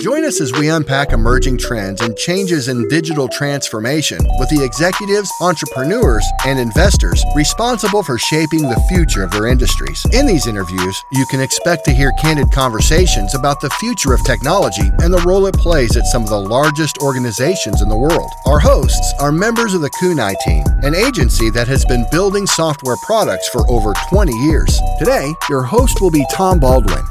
Join us as we unpack emerging trends and changes in digital transformation with the executives, entrepreneurs, and investors responsible for shaping the future of their industries. In these interviews, you can expect to hear candid conversations about the future of technology and the role it plays at some of the largest organizations in the world. Our hosts are members of the Kunai team, an agency that has been building software products for over 20 years. Today, your host will be Tom Baldwin.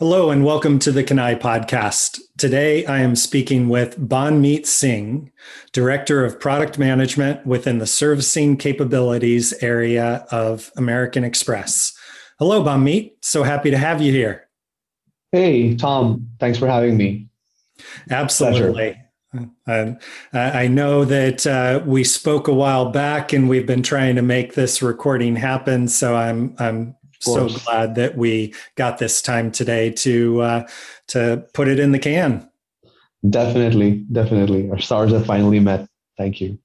Hello and welcome to the Kunai podcast. Today I am speaking with Banmeet Singh, Director of Product Management within the Servicing Capabilities area of American Express. Hello, Banmeet. So happy to have you here. Hey, Tom. Thanks for having me. Absolutely. Uh, I know that uh, we spoke a while back, and we've been trying to make this recording happen. So I'm I'm so glad that we got this time today to uh, to put it in the can. Definitely, definitely. Our stars have finally met. Thank you.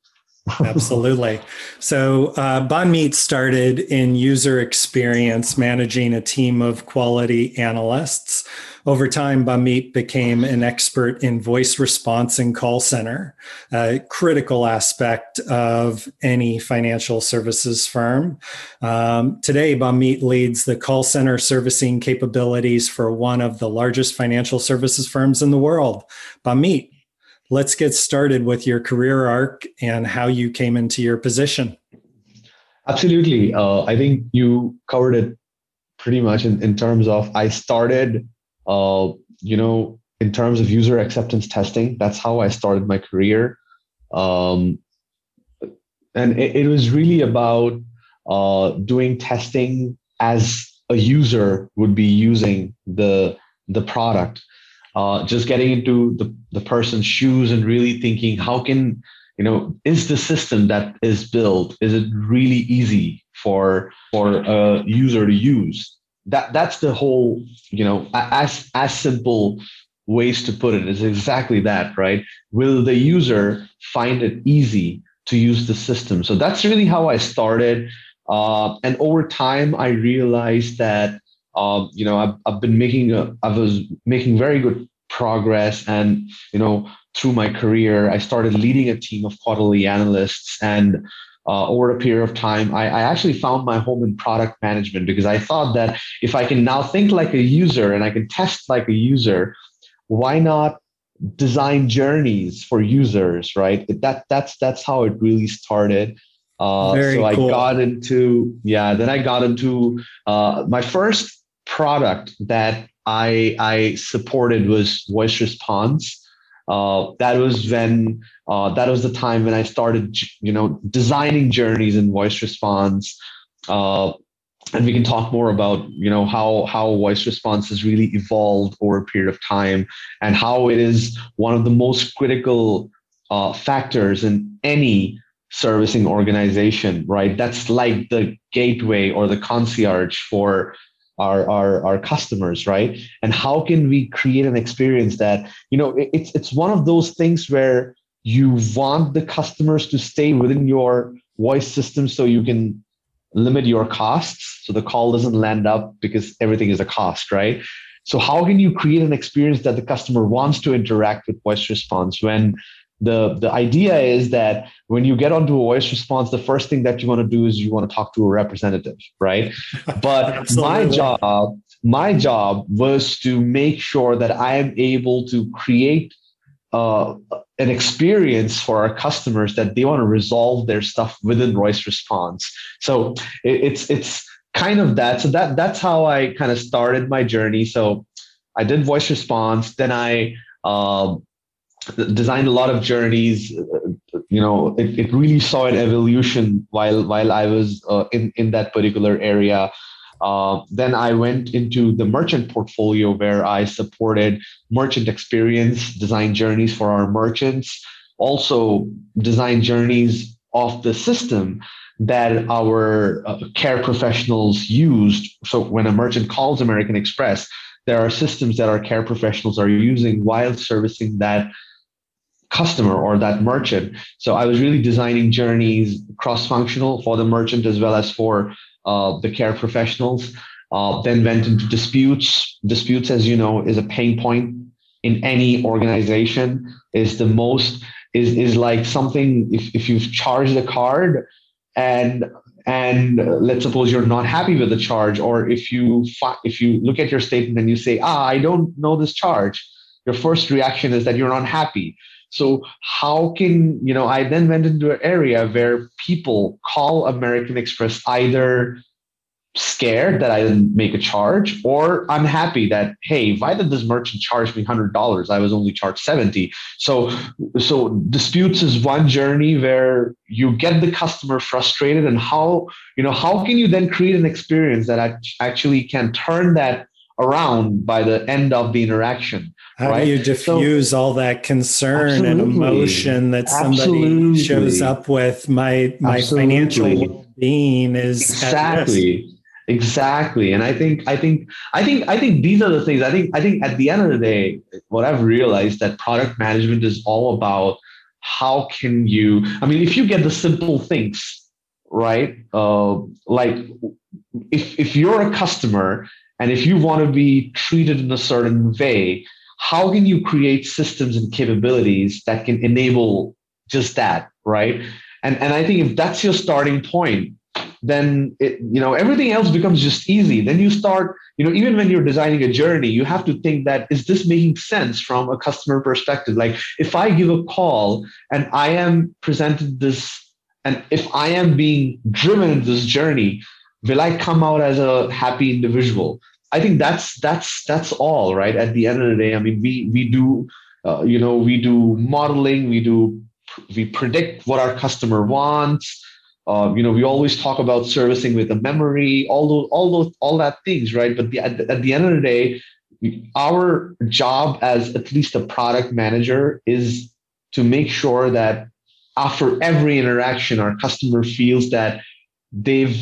Absolutely. So, uh, Banmeet started in user experience, managing a team of quality analysts. Over time, Banmeet became an expert in voice response and call center, a critical aspect of any financial services firm. Um, today, Banmeet leads the call center servicing capabilities for one of the largest financial services firms in the world. Banmeet, let's get started with your career arc and how you came into your position. Absolutely. Uh, I think you covered it pretty much in, in terms of I started, uh, you know, in terms of user acceptance testing. That's how I started my career. Um, and it, it, was really about uh, doing testing as a user would be using the the product uh, just getting into the, the person's shoes and really thinking how can you know is the system that is built is it really easy for for a user to use that that's the whole you know as as simple ways to put it is exactly that right? Will the user find it easy to use the system? So that's really how i started. Uh, and over time i realized that um, you know, I've, I've been making a, I was making very good progress, and you know, through my career, I started leading a team of quarterly analysts, and uh, over a period of time, I, I, actually found my home in product management because I thought that if I can now think like a user and I can test like a user, why not design journeys for users, right? That that's that's how it really started. Uh, so I got into yeah. Then I got into uh, my first product that I I supported was voice response. Uh, that was when uh, that was the time when I started, you know, designing journeys in voice response. Uh, and we can talk more about, you know, how how voice response has really evolved over a period of time, and how it is one of the most critical uh, factors in any servicing organization. Right, that's like the gateway or the concierge for our, our, our customers, right? And how can we create an experience that, you know, it's, it's one of those things where you want the customers to stay within your voice system so you can limit your costs so the call doesn't land up because everything is a cost, right? So how can you create an experience that the customer wants to interact with voice response when the the idea is that when you get onto a voice response the first thing that you want to do is you want to talk to a representative right? But my job my job was to make sure that i am able to create uh, an experience for our customers that they want to resolve their stuff within voice response. So it, it's it's kind of that. So that that's how i kind of started my journey. So i did voice response then i um, designed a lot of journeys. You know, it, it really saw an evolution while while I was uh, in in that particular area. Uh, then I went into the merchant portfolio where I supported merchant experience, design journeys for our merchants, also design journeys of the system that our uh, care professionals used. So when a merchant calls American Express, there are systems that our care professionals are using while servicing that customer or that merchant. So I was really designing journeys cross functional for the merchant as well as for uh, the care professionals. uh, then went into disputes. Disputes, as you know, is a pain point in any organization. Is the most is is like something if if you've charged a card and and let's suppose you're not happy with the charge or if you if you look at your statement and you say ah i don't know this charge your first reaction is that you're not happy so how can you know i then went into an area where people call american express either scared that I didn't make a charge or I'm happy that, hey, why did this merchant charge me $100? I was only charged 70. So, so disputes is one journey where you get the customer frustrated and how, you know, how can you then create an experience that actually can turn that around by the end of the interaction. How right? do you diffuse so, all that concern and emotion that somebody shows up with? My my absolutely. financial being is exactly exactly and i think i think i think i think these are the things i think i think at the end of the day what i've realized that product management is all about how can you i mean if you get the simple things right uh, like if if you're a customer and if you want to be treated in a certain way how can you create systems and capabilities that can enable just that right? And and i think if that's your starting point then it, you know everything else becomes just easy. Then you start you know even when you're designing a journey you have to think that is this making sense from a customer perspective? Like if i give a call and i am presented this and if i am being driven in this journey will i come out as a happy individual i think that's that's that's all right at the end of the day i mean we we do uh, you know we do modeling we do we predict what our customer wants uh, you know, we always talk about servicing with the memory, all those, all those, all that things, right? But the, at, at the end of the day, our job as at least a product manager is to make sure that after every interaction, our customer feels that they've,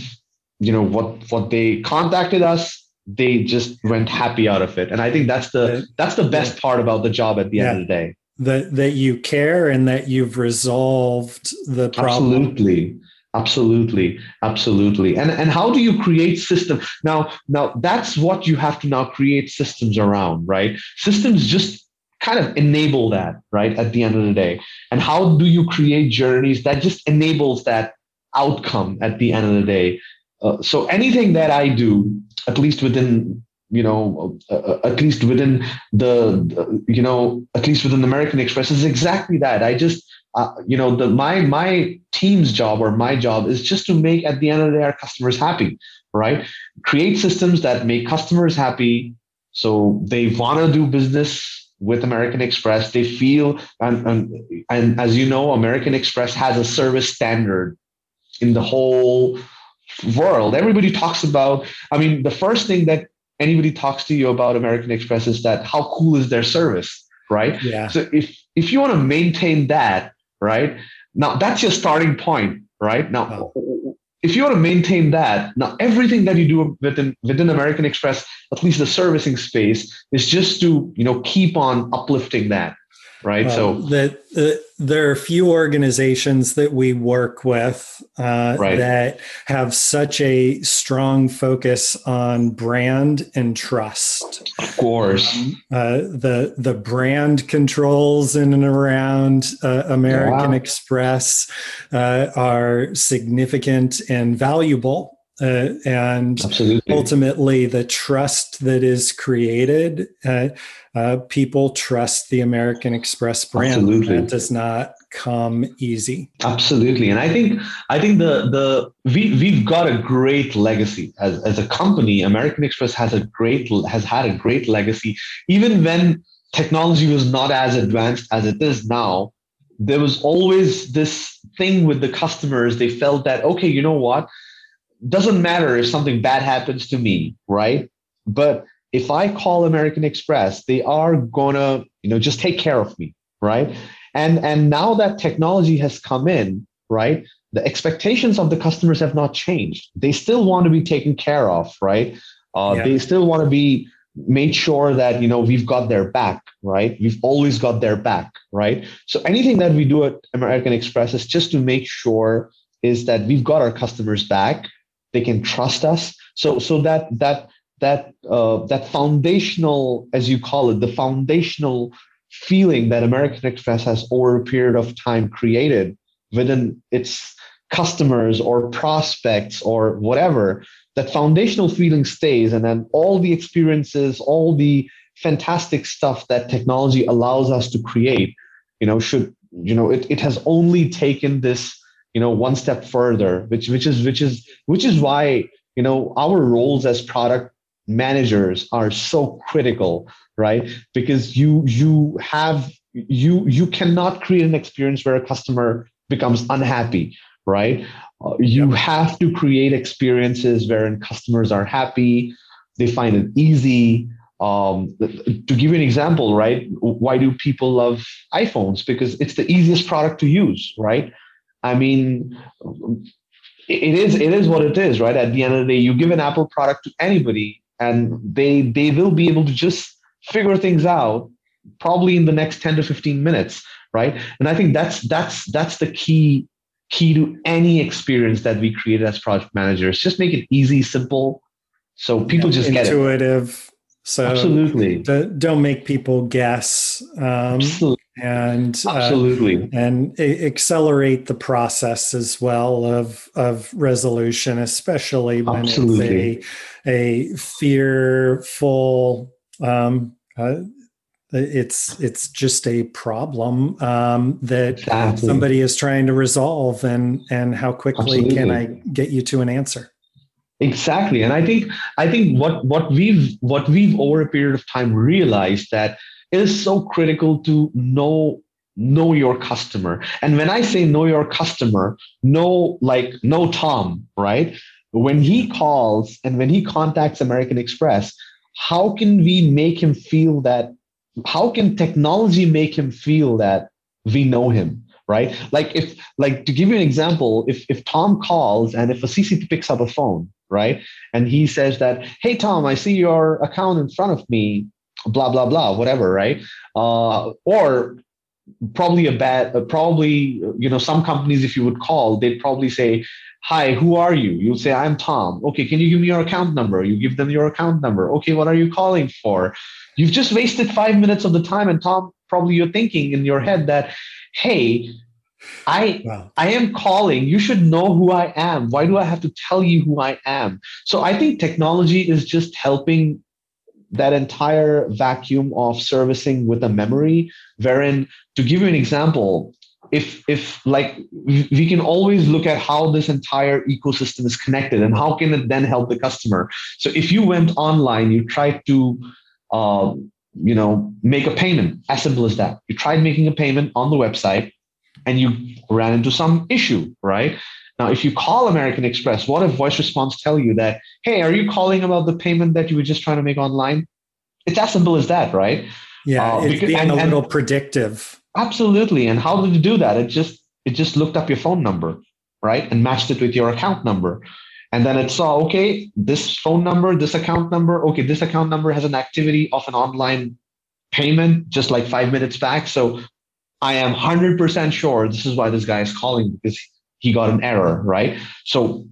you know, what what they contacted us, they just went happy out of it. And I think that's the that's the best part about the job at the yeah. end of the day. That that you care and that you've resolved the problem. Absolutely absolutely absolutely and and how do you create system now now that's what you have to now create systems around right systems just kind of enable that right at the end of the day and how do you create journeys that just enables that outcome at the end of the day uh, so anything that i do at least within you know uh, uh at least within the you know at least within american express is exactly that. I just uh, you know the my my team's job or my job is just to make at the end of the day our customers happy right? Create systems that make customers happy. So they want to do business with american express. They feel and, and and as you know american express has a service standard in the whole world everybody talks about i mean the first thing that anybody talks to you about american express is that how cool is their service right yeah so if if you want to maintain that right? Now that's your starting point, right? Now, oh. if you want to maintain that, now everything that you do within within American Express, at least the servicing space, is just to you know keep on uplifting that, right? so that uh, there are few organizations that we work with uh, right. that have such a strong focus on brand and trust. Of course, um, uh, the the brand controls in and around uh, American wow. Express uh, are significant and valuable. Uh, and Absolutely. ultimately, the trust that is created uh, people trust the American Express brand. Absolutely. That does not come easy. Absolutely. And I think I think the the we we've got a great legacy as, as a company. American Express has a great has had a great legacy. Even when technology was not as advanced as it is now, there was always this thing with the customers. They felt that, okay, you know what? Doesn't matter if something bad happens to me, right? But if I call American Express, they are gonna, you know, just take care of me, right? And and now that technology has come in, right? The expectations of the customers have not changed. They still want to be taken care of, right? Uh, yeah. They still want to be made sure that you know we've got their back, right? We've always got their back, right? So anything that we do at American Express is just to make sure is that we've got our customers back. They can trust us. So so that that that uh, that foundational, as you call it, the foundational feeling that American Express has over a period of time created within its customers or prospects or whatever, that foundational feeling stays, and then all the experiences, all the fantastic stuff that technology allows us to create, you know, should you know it, it has only taken this you know one step further which which is which is which is why you know our roles as product managers are so critical right? Because you you have you you cannot create an experience where a customer becomes unhappy right? Uh, you yep. have to create experiences wherein customers are happy they find it easy. Um, to give you an example right? Why do people love iphones? Because it's the easiest product to use right i mean it is it is what it is right? At the end of the day you give an apple product to anybody and they they will be able to just figure things out probably in the next 10 to 15 minutes right? And i think that's that's that's the key key to any experience that we create as project managers. Just make it easy simple so people yeah, just get intuitive so absolutely. don't make people guess um, absolutely. And uh, absolutely and accelerate the process as well of of resolution especially when absolutely. it's a a fearful um, uh, it's it's just a problem um, that exactly. somebody is trying to resolve and and how quickly Absolutely. can i get you to an answer exactly and i think i think what what we've what we've over a period of time realized that is so critical to know know your customer. And when i say know your customer know like know tom right? When he calls and when he contacts american express how can we make him feel that how can technology make him feel that we know him right? Like if like to give you an example if if tom calls and if a ccp picks up a phone right? And he says that hey tom i see your account in front of me blah blah blah whatever right uh, or probably a bad uh, probably you know some companies if you would call they'd probably say hi who are you you'll say i'm tom okay can you give me your account number you give them your account number okay what are you calling for You've just wasted five minutes of the time, and Tom, probably you're thinking in your head that, hey, I wow. I am calling. You should know who I am. Why do I have to tell you who I am? So I think technology is just helping that entire vacuum of servicing with a memory. Wherein, to give you an example, if if like we can always look at how this entire ecosystem is connected and how can it then help the customer. So if you went online, you tried to uh, you know, make a payment. As simple as that. You tried making a payment on the website and you ran into some issue, right? Now, if you call American Express, what if voice response tell you that, hey, are you calling about the payment that you were just trying to make online? It's as simple as that, right? Yeah, uh, it's because, being and, a little and, predictive. Absolutely. And how did it do that? It just it just looked up your phone number, right, and matched it with your account number. And then it saw, okay, this phone number, this account number, okay, this account number has an activity of an online payment just like five minutes back. So I am 100% sure this is why this guy is calling because he got an error, right? So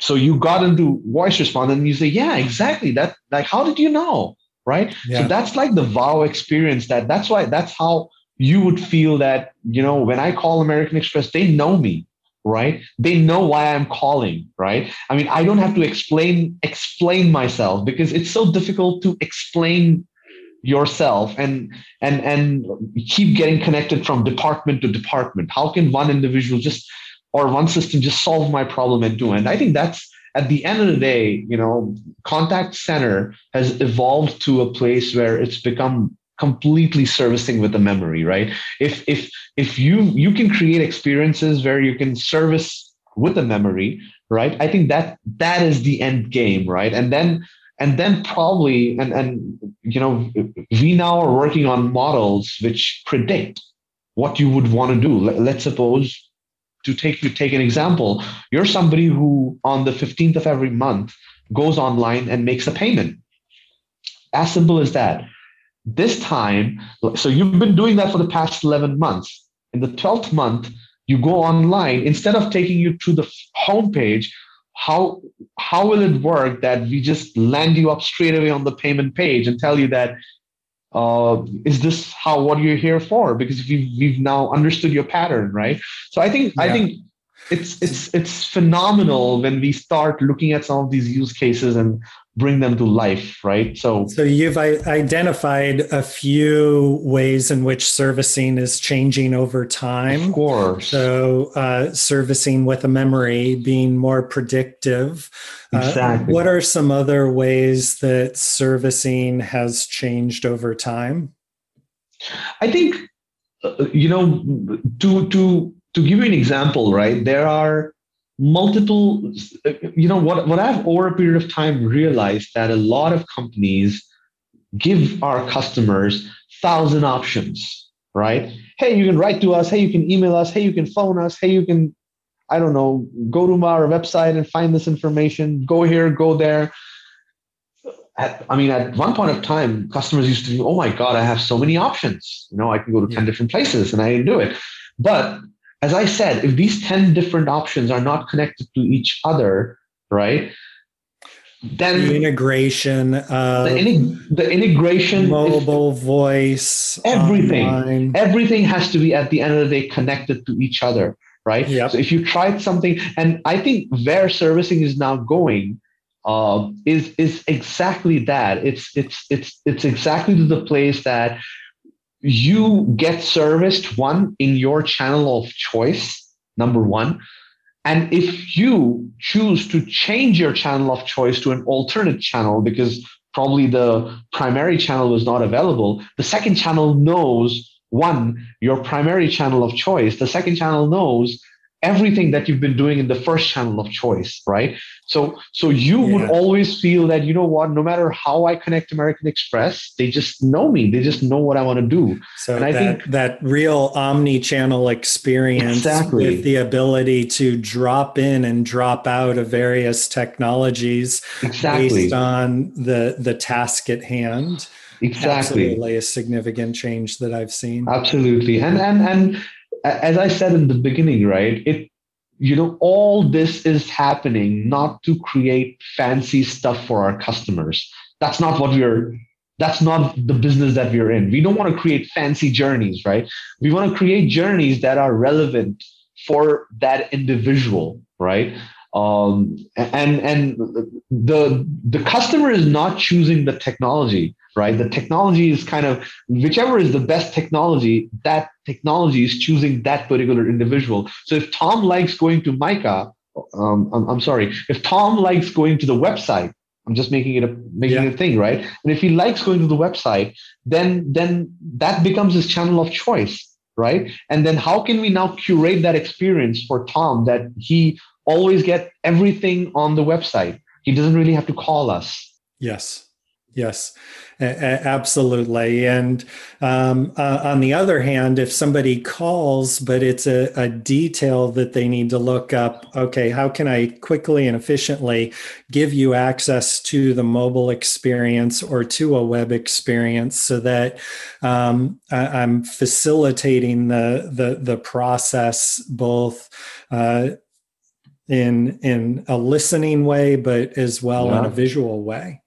so you got into voice response and you say, yeah, exactly. That like how did you know? Right. Yeah. So that's like the wow experience that that's why that's how you would feel that, you know, when I call American Express, they know me right they know why i'm calling right i mean i don't have to explain explain myself because it's so difficult to explain yourself and and and keep getting connected from department to department. How can one individual just or one system just solve my problem and do end i think that's at the end of the day you know contact center has evolved to a place where it's become completely servicing with the memory right? If if if you you can create experiences where you can service with the memory right? I think that that is the end game right? And then and then probably and and you know we now are working on models which predict what you would want to do. Let's suppose to take you take an example you're somebody who on the 15th of every month goes online and makes a payment. As simple as that. This time, so you've been doing that for the past 11 months. In the 12th month, you go online, instead of taking you to the homepage, how how will it work that we just land you up straight away on the payment page and tell you that uh, is this how what you're here for because we've, we've now understood your pattern right so i think yeah. i think it's it's it's phenomenal when we start looking at some of these use cases and bring them to life right? So so you've identified a few ways in which servicing is changing over time. Of course. So uh, servicing with a memory being more predictive. Uh, exactly. Uh, what are some other ways that servicing has changed over time? I think uh, you know to to to give you an example, right, there are multiple, you know, what, what I've over a period of time realized that a lot of companies give our customers thousand options, right? Hey, you can write to us. Hey, you can email us. Hey, you can phone us. Hey, you can, I don't know, go to our website and find this information. Go here, go there. At, I mean, at one point of time, customers used to be oh my God, I have so many options. You know, I can go to 10 different places and I didn't do it. But as I said, if these 10 different options are not connected to each other, right? Then the integration the, in, the, integration mobile voice everything online. everything has to be at the end of the day connected to each other right yep. so if you tried something and i think where servicing is now going uh, is is exactly that it's it's it's it's exactly to the place that you get serviced one in your channel of choice, number one. And if you choose to change your channel of choice to an alternate channel because probably the primary channel was not available, the second channel knows one, your primary channel of choice. The second channel knows everything that you've been doing in the first channel of choice right? So so you yeah. would always feel that you know what no matter how i connect american express they just know me. They just know what i want to do. So and i think that real omni-channel experience exactly. with the ability to drop in and drop out of various technologies exactly. based on the the task at hand. Exactly. Absolutely a significant change that i've seen. Absolutely. And and and as I said in the beginning, right? It you know all this is happening not to create fancy stuff for our customers. That's not what we're that's not the business that we're in. We don't want to create fancy journeys, right? We want to create journeys that are relevant for that individual, right? Um, and and the the customer is not choosing the technology right? The technology is kind of whichever is the best technology, that technology is choosing that particular individual. So if Tom likes going to Mica, um, I'm, I'm, sorry, if Tom likes going to the website, I'm just making it a making yeah. it a thing, right? And if he likes going to the website, then then that becomes his channel of choice, right? And then how can we now curate that experience for Tom that he always get everything on the website? He doesn't really have to call us. Yes. Yes, absolutely. And um, uh, on the other hand, if somebody calls, but it's a, a, detail that they need to look up, okay, how can I quickly and efficiently give you access to the mobile experience or to a web experience so that um, I, am facilitating the, the, the process both uh, in, in a listening way, but as well yeah. in a visual way?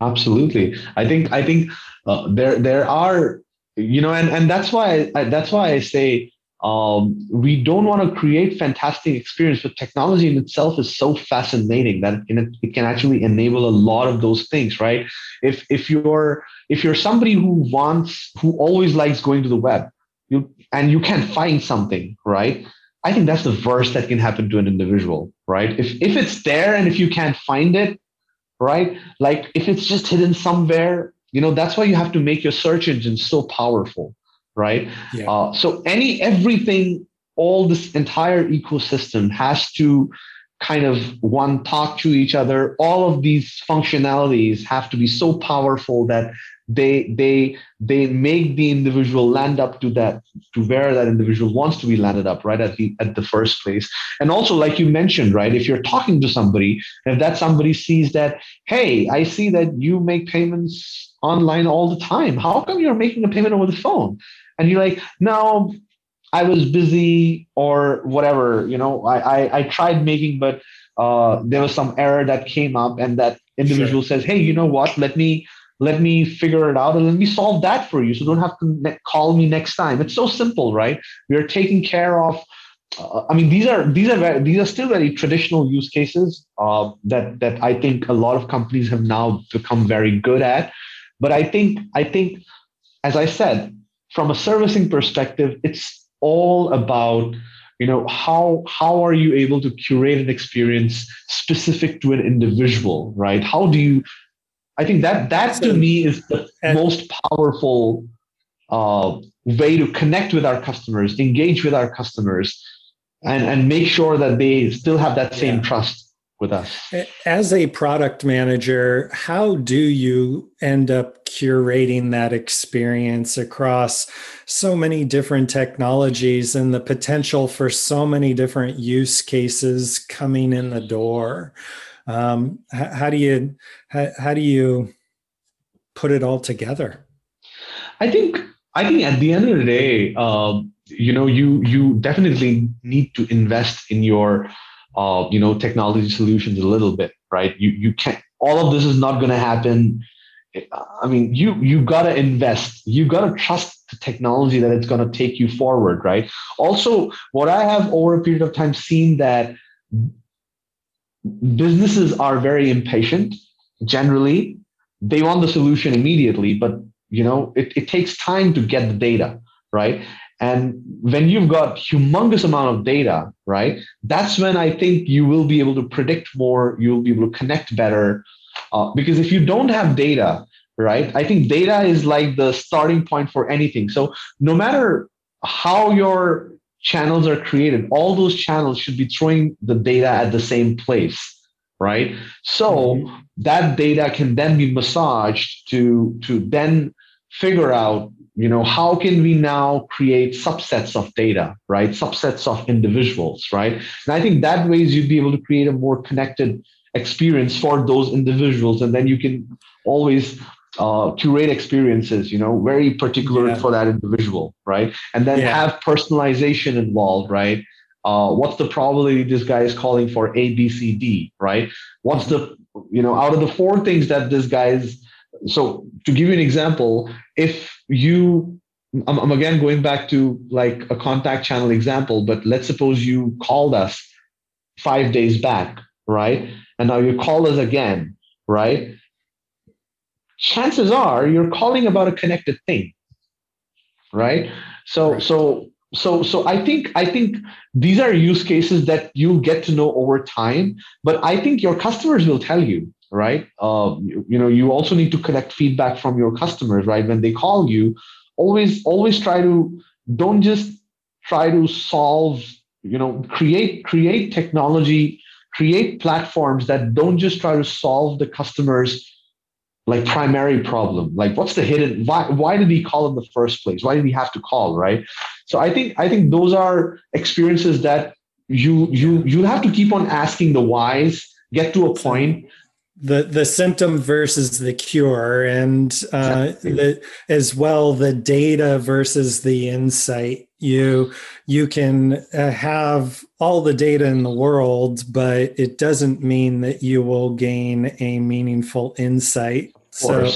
Absolutely. I think I think uh, there there are you know and and that's why I, that's why I say um, we don't want to create fantastic experience, but technology in itself is so fascinating that it can, it can actually enable a lot of those things, right? If if you're if you're somebody who wants who always likes going to the web, you and you can find something, right? I think that's the worst that can happen to an individual, right? If if it's there and if you can't find it, right? Like if it's just hidden somewhere, you know, that's why you have to make your search engine so powerful, right? Yeah. Uh, so any everything, all this entire ecosystem has to kind of one talk to each other. All of these functionalities have to be so powerful that they they they make the individual land up to that to where that individual wants to be landed up right at the at the first place and also like you mentioned right if you're talking to somebody if that somebody sees that hey i see that you make payments online all the time how come you're making a payment over the phone and you're like no i was busy or whatever you know i i, I tried making but uh, there was some error that came up and that individual sure. says hey you know what let me let me figure it out and let me solve that for you so don't have to ne- call me next time. It's so simple right? We are taking care of uh, i mean these are these are very, these are still very traditional use cases uh, that that i think a lot of companies have now become very good at. But i think i think as i said from a servicing perspective it's all about you know how how are you able to curate an experience specific to an individual right? How do you i think that that to me is the most powerful uh, way to connect with our customers engage with our customers and and make sure that they still have that same yeah. trust with us. As a product manager, how do you end up curating that experience across so many different technologies and the potential for so many different use cases coming in the door? Um, how, how, do you how, how do you put it all together? I think I think at the end of the day, um, you know, you you definitely need to invest in your uh, you know technology solutions a little bit right? You you can't all of this is not going to happen. I mean you you got to invest. You got to trust the technology that it's going to take you forward right? Also what i have over a period of time seen that businesses are very impatient generally they want the solution immediately but you know it, it takes time to get the data right and when you've got humongous amount of data, right, that's when I think you will be able to predict more, you'll be able to connect better. Uh, because if you don't have data, right, I think data is like the starting point for anything. So no matter how your channels are created, all those channels should be throwing the data at the same place, right? So mm-hmm. that data can then be massaged to to then figure out you know how can we now create subsets of data right subsets of individuals right and i think that ways you'd be able to create a more connected experience for those individuals and then you can always uh, curate experiences you know very particular yeah. for that individual right? And then yeah. have personalization involved right? Uh, what's the probability this guy is calling for a b c d right? What's the you know out of the four things that this guy is so to give you an example if you I'm, I'm again going back to like a contact channel example but let's suppose you called us five days back right? And now you call us again right chances are you're calling about a connected thing right so right. so so so i think i think these are use cases that you'll get to know over time but i think your customers will tell you right? Uh, you, you know, you also need to collect feedback from your customers, right? When they call you, always always try to don't just try to solve, you know, create create technology, create platforms that don't just try to solve the customers like primary problem. Like what's the hidden why why did he call in the first place? Why did he have to call right? So i think i think those are experiences that you you you have to keep on asking the whys get to a point. The the symptom versus the cure and uh, the, as well the data versus the insight you you can uh, have all the data in the world but it doesn't mean that you will gain a meaningful insight. So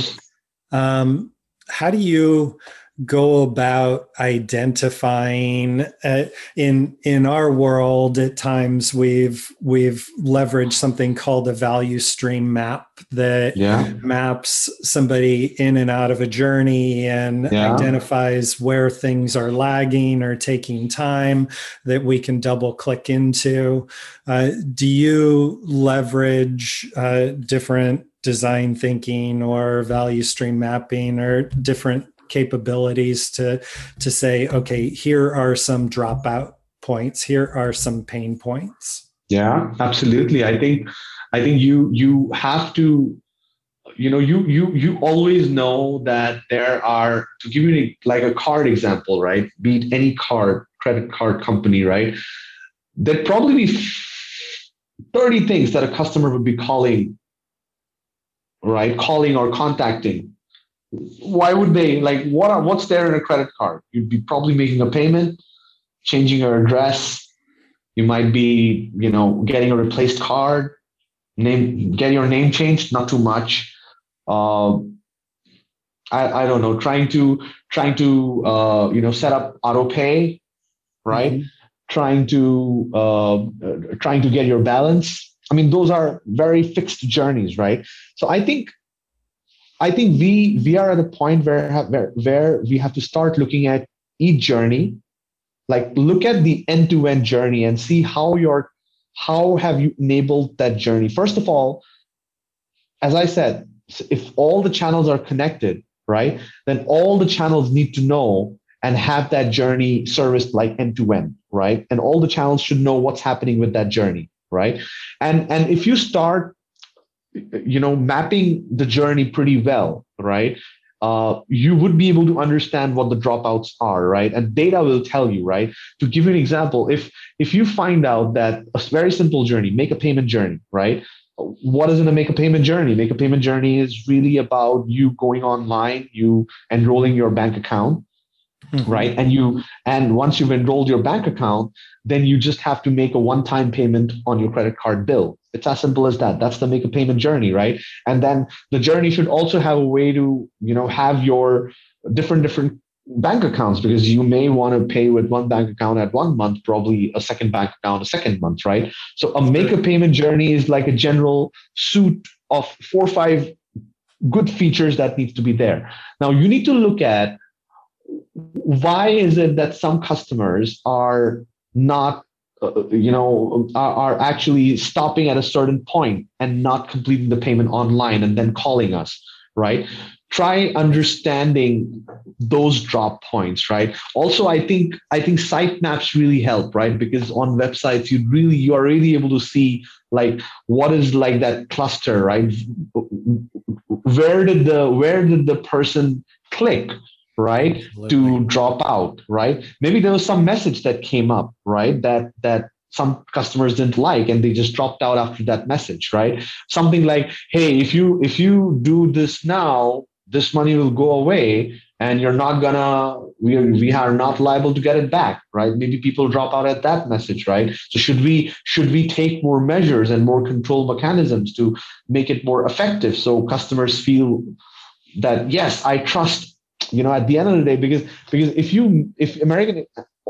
um, how do you go about identifying uh, in in our world at times we've we've leveraged something called a value stream map that yeah. maps somebody in and out of a journey and yeah. identifies where things are lagging or taking time that we can double click into uh, do you leverage uh, different design thinking or value stream mapping or different capabilities to to say okay here are some dropout points here are some pain points. Yeah absolutely. I think i think you you have to you know you you you always know that there are to give you like a card example right? Be it any card credit card company right? There'd probably be 30 things that a customer would be calling right? Calling or contacting why would they like what are, what's there in a credit card? You'd be probably making a payment changing your address. You might be you know getting a replaced card name get your name changed not too much. Uh, I, I don't know trying to trying to uh, you know set up auto pay right? Mm-hmm. trying to uh, trying to get your balance. I mean those are very fixed journeys right? So i think i think we we are at a point where where, where we have to start looking at each journey. Like look at the end-to-end journey and see how your how have you enabled that journey. First of all as i said if all the channels are connected right then all the channels need to know and have that journey serviced like end to end right? And all the channels should know what's happening with that journey right? And and if you start you know mapping the journey pretty well right uh, you would be able to understand what the dropouts are, right? And data will tell you, right? To give you an example, if if you find out that a very simple journey, make a payment journey, right? What is in a make a payment journey? Make a payment journey is really about you going online, you enrolling your bank account, mm-hmm. right? And you and once you've enrolled your bank account, then you just have to make a one-time payment on your credit card bill. It's as simple as that. That's the make a payment journey, right? And then the journey should also have a way to, you know, have your different different bank accounts because you may want to pay with one bank account at one month, probably a second bank account a second month, right? So a make a payment journey is like a general suit of four or five good features that needs to be there. Now you need to look at why is it that some customers are not uh, you know are, actually stopping at a certain point and not completing the payment online and then calling us right? Try understanding those drop points right? Also i think i think site maps really help right? Because on websites you really you are really able to see like what is like that cluster right? Where did the where did the person click right Absolutely. to drop out right? Maybe there was some message that came up right that that some customers didn't like and they just dropped out after that message right? Something like hey if you if you do this now this money will go away and you're not gonna we are, we are not liable to get it back right? Maybe people drop out at that message right? So should we should we take more measures and more control mechanisms to make it more effective so customers feel that yes i trust you know at the end of the day because because if you if american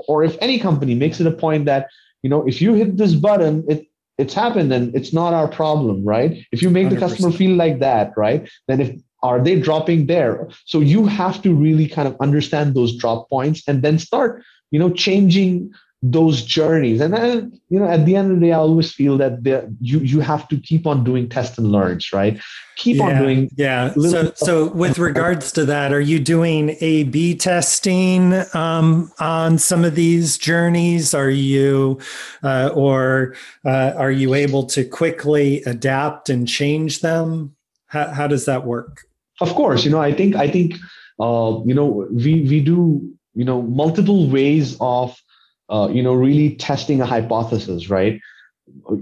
or if any company makes it a point that you know if you hit this button it it's happened and it's not our problem right if you make 100%. the customer feel like that right then if are they dropping there so you have to really kind of understand those drop points and then start you know changing those journeys. And then you know at the end of the day i always feel that the, you you have to keep on doing test and learns right? Keep yeah, on doing yeah. so so with regards to that are you doing a b testing um, on some of these journeys? Are you uh, or uh, are you able to quickly adapt and change them? How, how does that work? Of course. You know i think i think uh, you know we we do you know multiple ways of uh, you know really testing a hypothesis right?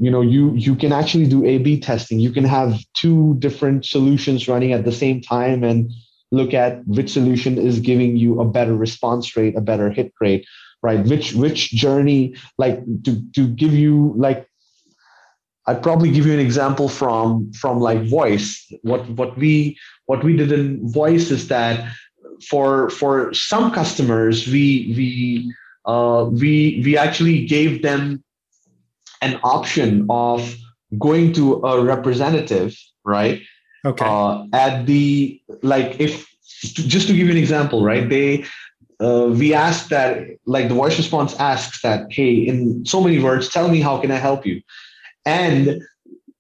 You know you you can actually do a b testing. You can have two different solutions running at the same time and look at which solution is giving you a better response rate a better hit rate right? Which which journey like to to give you like i'd probably give you an example from from like voice. What what we what we did in voice is that for for some customers we we uh, we we actually gave them an option of going to a representative, right? Okay. Uh, at the like, if just to give you an example, right? They uh, we asked that like the voice response asks that, hey, in so many words, tell me how can I help you, and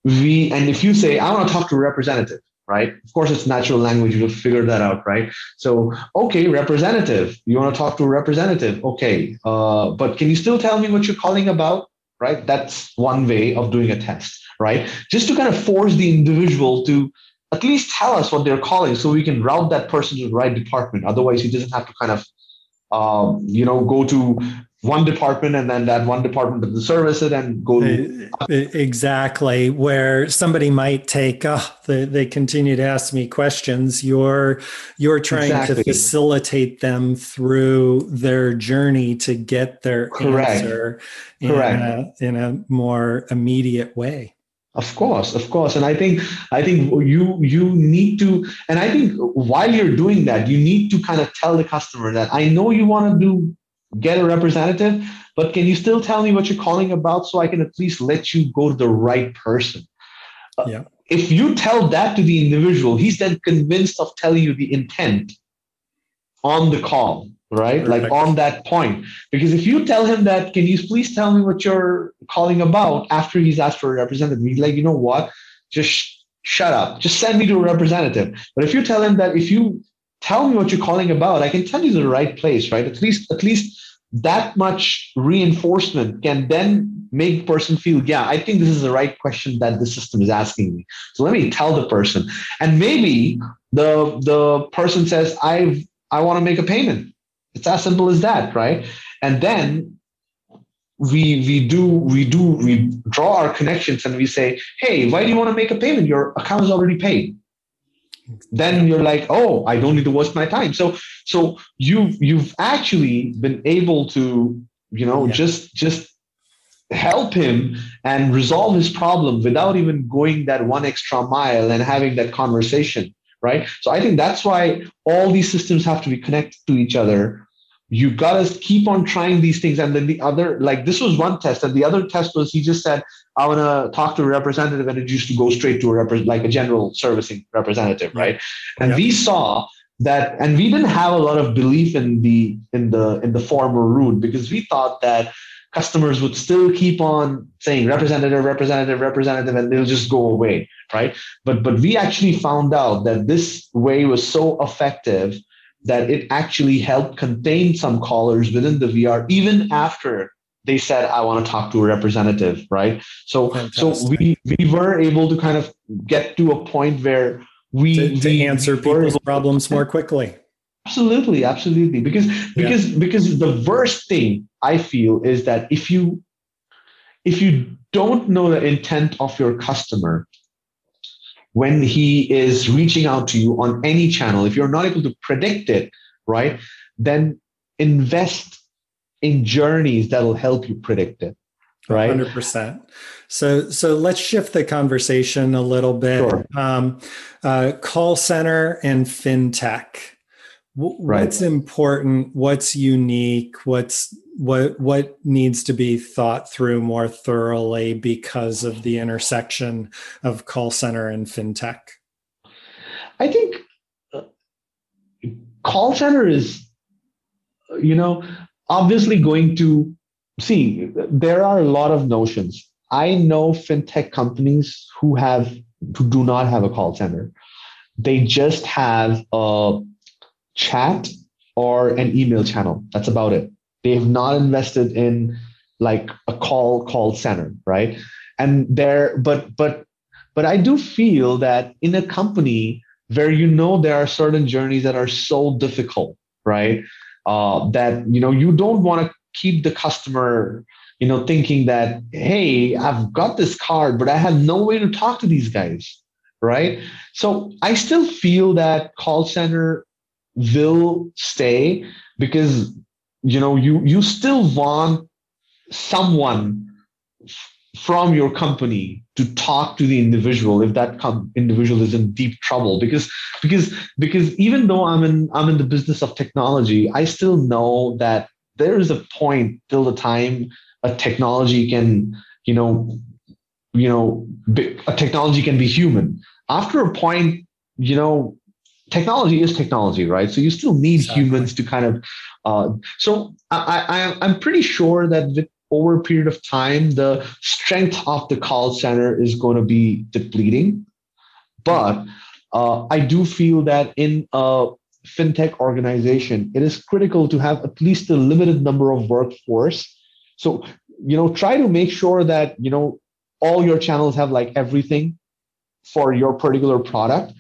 we and if you say I want to talk to a representative, right? Of course, it's natural language. You'll figure that out, right? So, okay, representative. You want to talk to a representative? Okay, uh, but can you still tell me what you're calling about? Right? That's one way of doing a test, right? Just to kind of force the individual to at least tell us what they're calling, so we can route that person to the right department. Otherwise, he doesn't have to kind of, um, you know, go to one department and then that one department doesn't service it and go exactly where somebody might take oh, they, they continue to ask me questions you're you're trying exactly. to facilitate them through their journey to get their Correct. answer in Correct. A, in a more immediate way of course of course and i think i think you you need to and i think while you're doing that you need to kind of tell the customer that i know you want to do get a representative, but can you still tell me what you're calling about so I can at least let you go to the right person? Uh, yeah. If you tell that to the individual, he's then convinced of telling you the intent on the call, right? Perfect. Like on that point. Because if you tell him that, can you please tell me what you're calling about after he's asked for a representative? He's like, you know what? Just shut up. Just send me to a representative. But if you tell him that if you tell me what you're calling about, I can tell you the right place, right? At least, at least that much reinforcement can then make person feel, yeah, I think this is the right question that the system is asking me. So let me tell the person. And maybe the the person says, I've I want to make a payment. It's as simple as that, right? And then we we do we do we draw our connections and we say, hey, why do you want to make a payment? Your account is already paid then you're like oh i don't need to waste my time so so you've you've actually been able to you know yeah. just just help him and resolve his problem without even going that one extra mile and having that conversation right so i think that's why all these systems have to be connected to each other you got to keep on trying these things. And then the other like this was one test. And the other test was he just said i want to talk to a representative and it used to go straight to a rep- like a general servicing representative right? And yep. we saw that and we didn't have a lot of belief in the in the in the former route because we thought that customers would still keep on saying representative representative representative and they'll just go away right? But but we actually found out that this way was so effective that it actually helped contain some callers within the VR even after they said I want to talk to a representative, right? So Fantastic. so we we were able to kind of get to a point where we to, to we, answer people's problems more quickly. Absolutely, absolutely. Because because yeah. because the worst thing I feel is that if you if you don't know the intent of your customer, when he is reaching out to you on any channel, if you're not able to predict it, right, then invest in journeys that'll help you predict it. Right. 100%. So, so let's shift the conversation a little bit. Sure. Um, uh, call center and fintech. W- right. What's important? What's unique? What's what what needs to be thought through more thoroughly because of the intersection of call center and fintech? I think uh, call center is you know obviously going to see there are a lot of notions. I know fintech companies who have who do not have a call center. They just have a chat or an email channel. That's about it they have not invested in like a call call center, right? And there, but but but I do feel that in a company where you know there are certain journeys that are so difficult, right? Uh, that you know you don't want to keep the customer you know thinking that hey i've got this card but i have no way to talk to these guys right so i still feel that call center will stay because you know you you still want someone from your company to talk to the individual if that com- individual is in deep trouble. Because because because even though i'm in i'm in the business of technology i still know that there is a point till the time a technology can you know you know a technology can be human. After a point you know technology is technology right? So you still need exactly. humans to kind of uh, so I, I, I'm pretty sure that over a period of time, the strength of the call center is going to be depleting. But uh, I do feel that in a fintech organization, it is critical to have at least a limited number of workforce. So, you know, try to make sure that, you know, all your channels have like everything for your particular product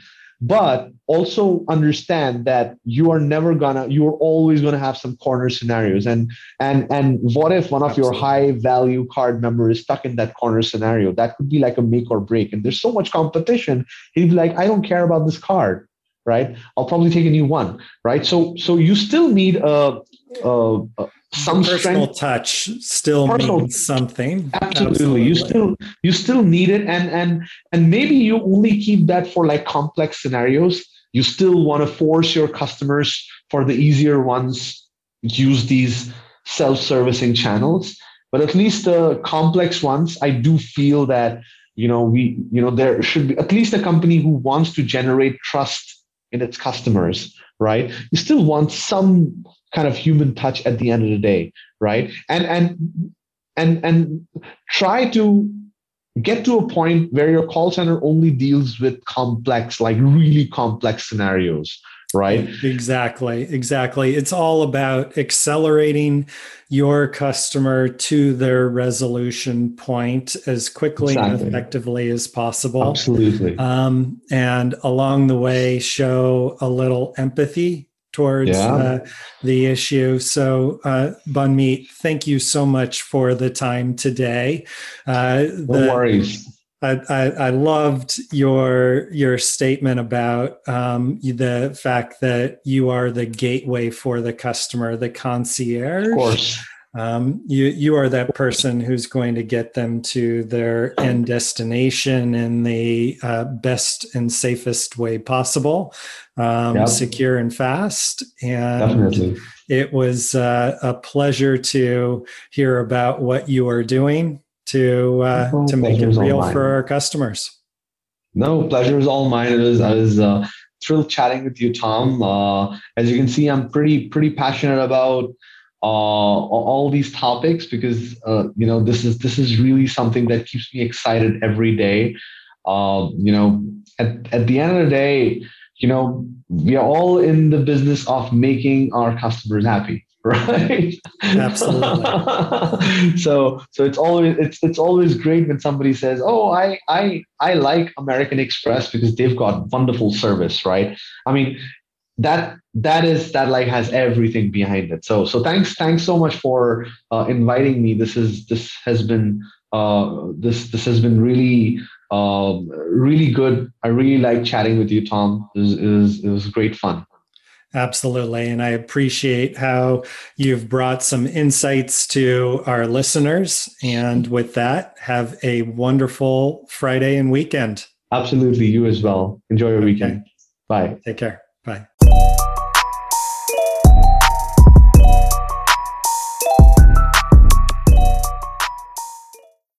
but also understand that you are never gonna you are always gonna have some corner scenarios. And and and what if one of Absolutely. your high value card members is stuck in that corner scenario? That could be like a make or break. And there's so much competition. He'd be like i don't care about this card right? I'll probably take a new one right? So so you still need a, a, a some personal strength. touch still personal, means something. Absolutely. absolutely. you still you still need it. And and and maybe you only keep that for like complex scenarios you still want to force your customers for the easier ones use these self-servicing channels but at least the complex ones i do feel that you know we you know there should be at least a company who wants to generate trust in its customers right? You still want some kind of human touch at the end of the day right? And and and and try to get to a point where your call center only deals with complex like really complex scenarios right? Exactly exactly. It's all about accelerating your customer to their resolution point as quickly exactly. and effectively as possible. Absolutely. Um, and along the way show a little empathy towards yeah. uh, the issue. So, uh, Banmeet, thank you so much for the time today. Uh, no worries. I, I, I, loved your your statement about um, the fact that you are the gateway for the customer, the concierge. Of course um, you you are that person who's going to get them to their end destination in the uh, best and safest way possible, um, yep. secure and fast. And Definitely. it was uh, a pleasure to hear about what you are doing to uh, to make it real for our customers. No, pleasure is all mine. It was I was uh, thrilled chatting with you, Tom. Uh, as you can see, I'm pretty pretty passionate about uh, all these topics because uh, you know this is this is really something that keeps me excited every day. Uh, you know, at, at the end of the day, you know, we are all in the business of making our customers happy, right? Absolutely. so so it's always it's it's always great when somebody says, "Oh, I I I like American Express because they've got wonderful service," right? I mean, that that is that like has everything behind it so so thanks thanks so much for uh, inviting me this is this has been uh, this this has been really uh, really good i really like chatting with you tom it was, it was, it was great fun Absolutely. And I appreciate how you've brought some insights to our listeners. And with that, have a wonderful Friday and weekend. Absolutely. You as well. Enjoy your okay. weekend. Bye. Take care.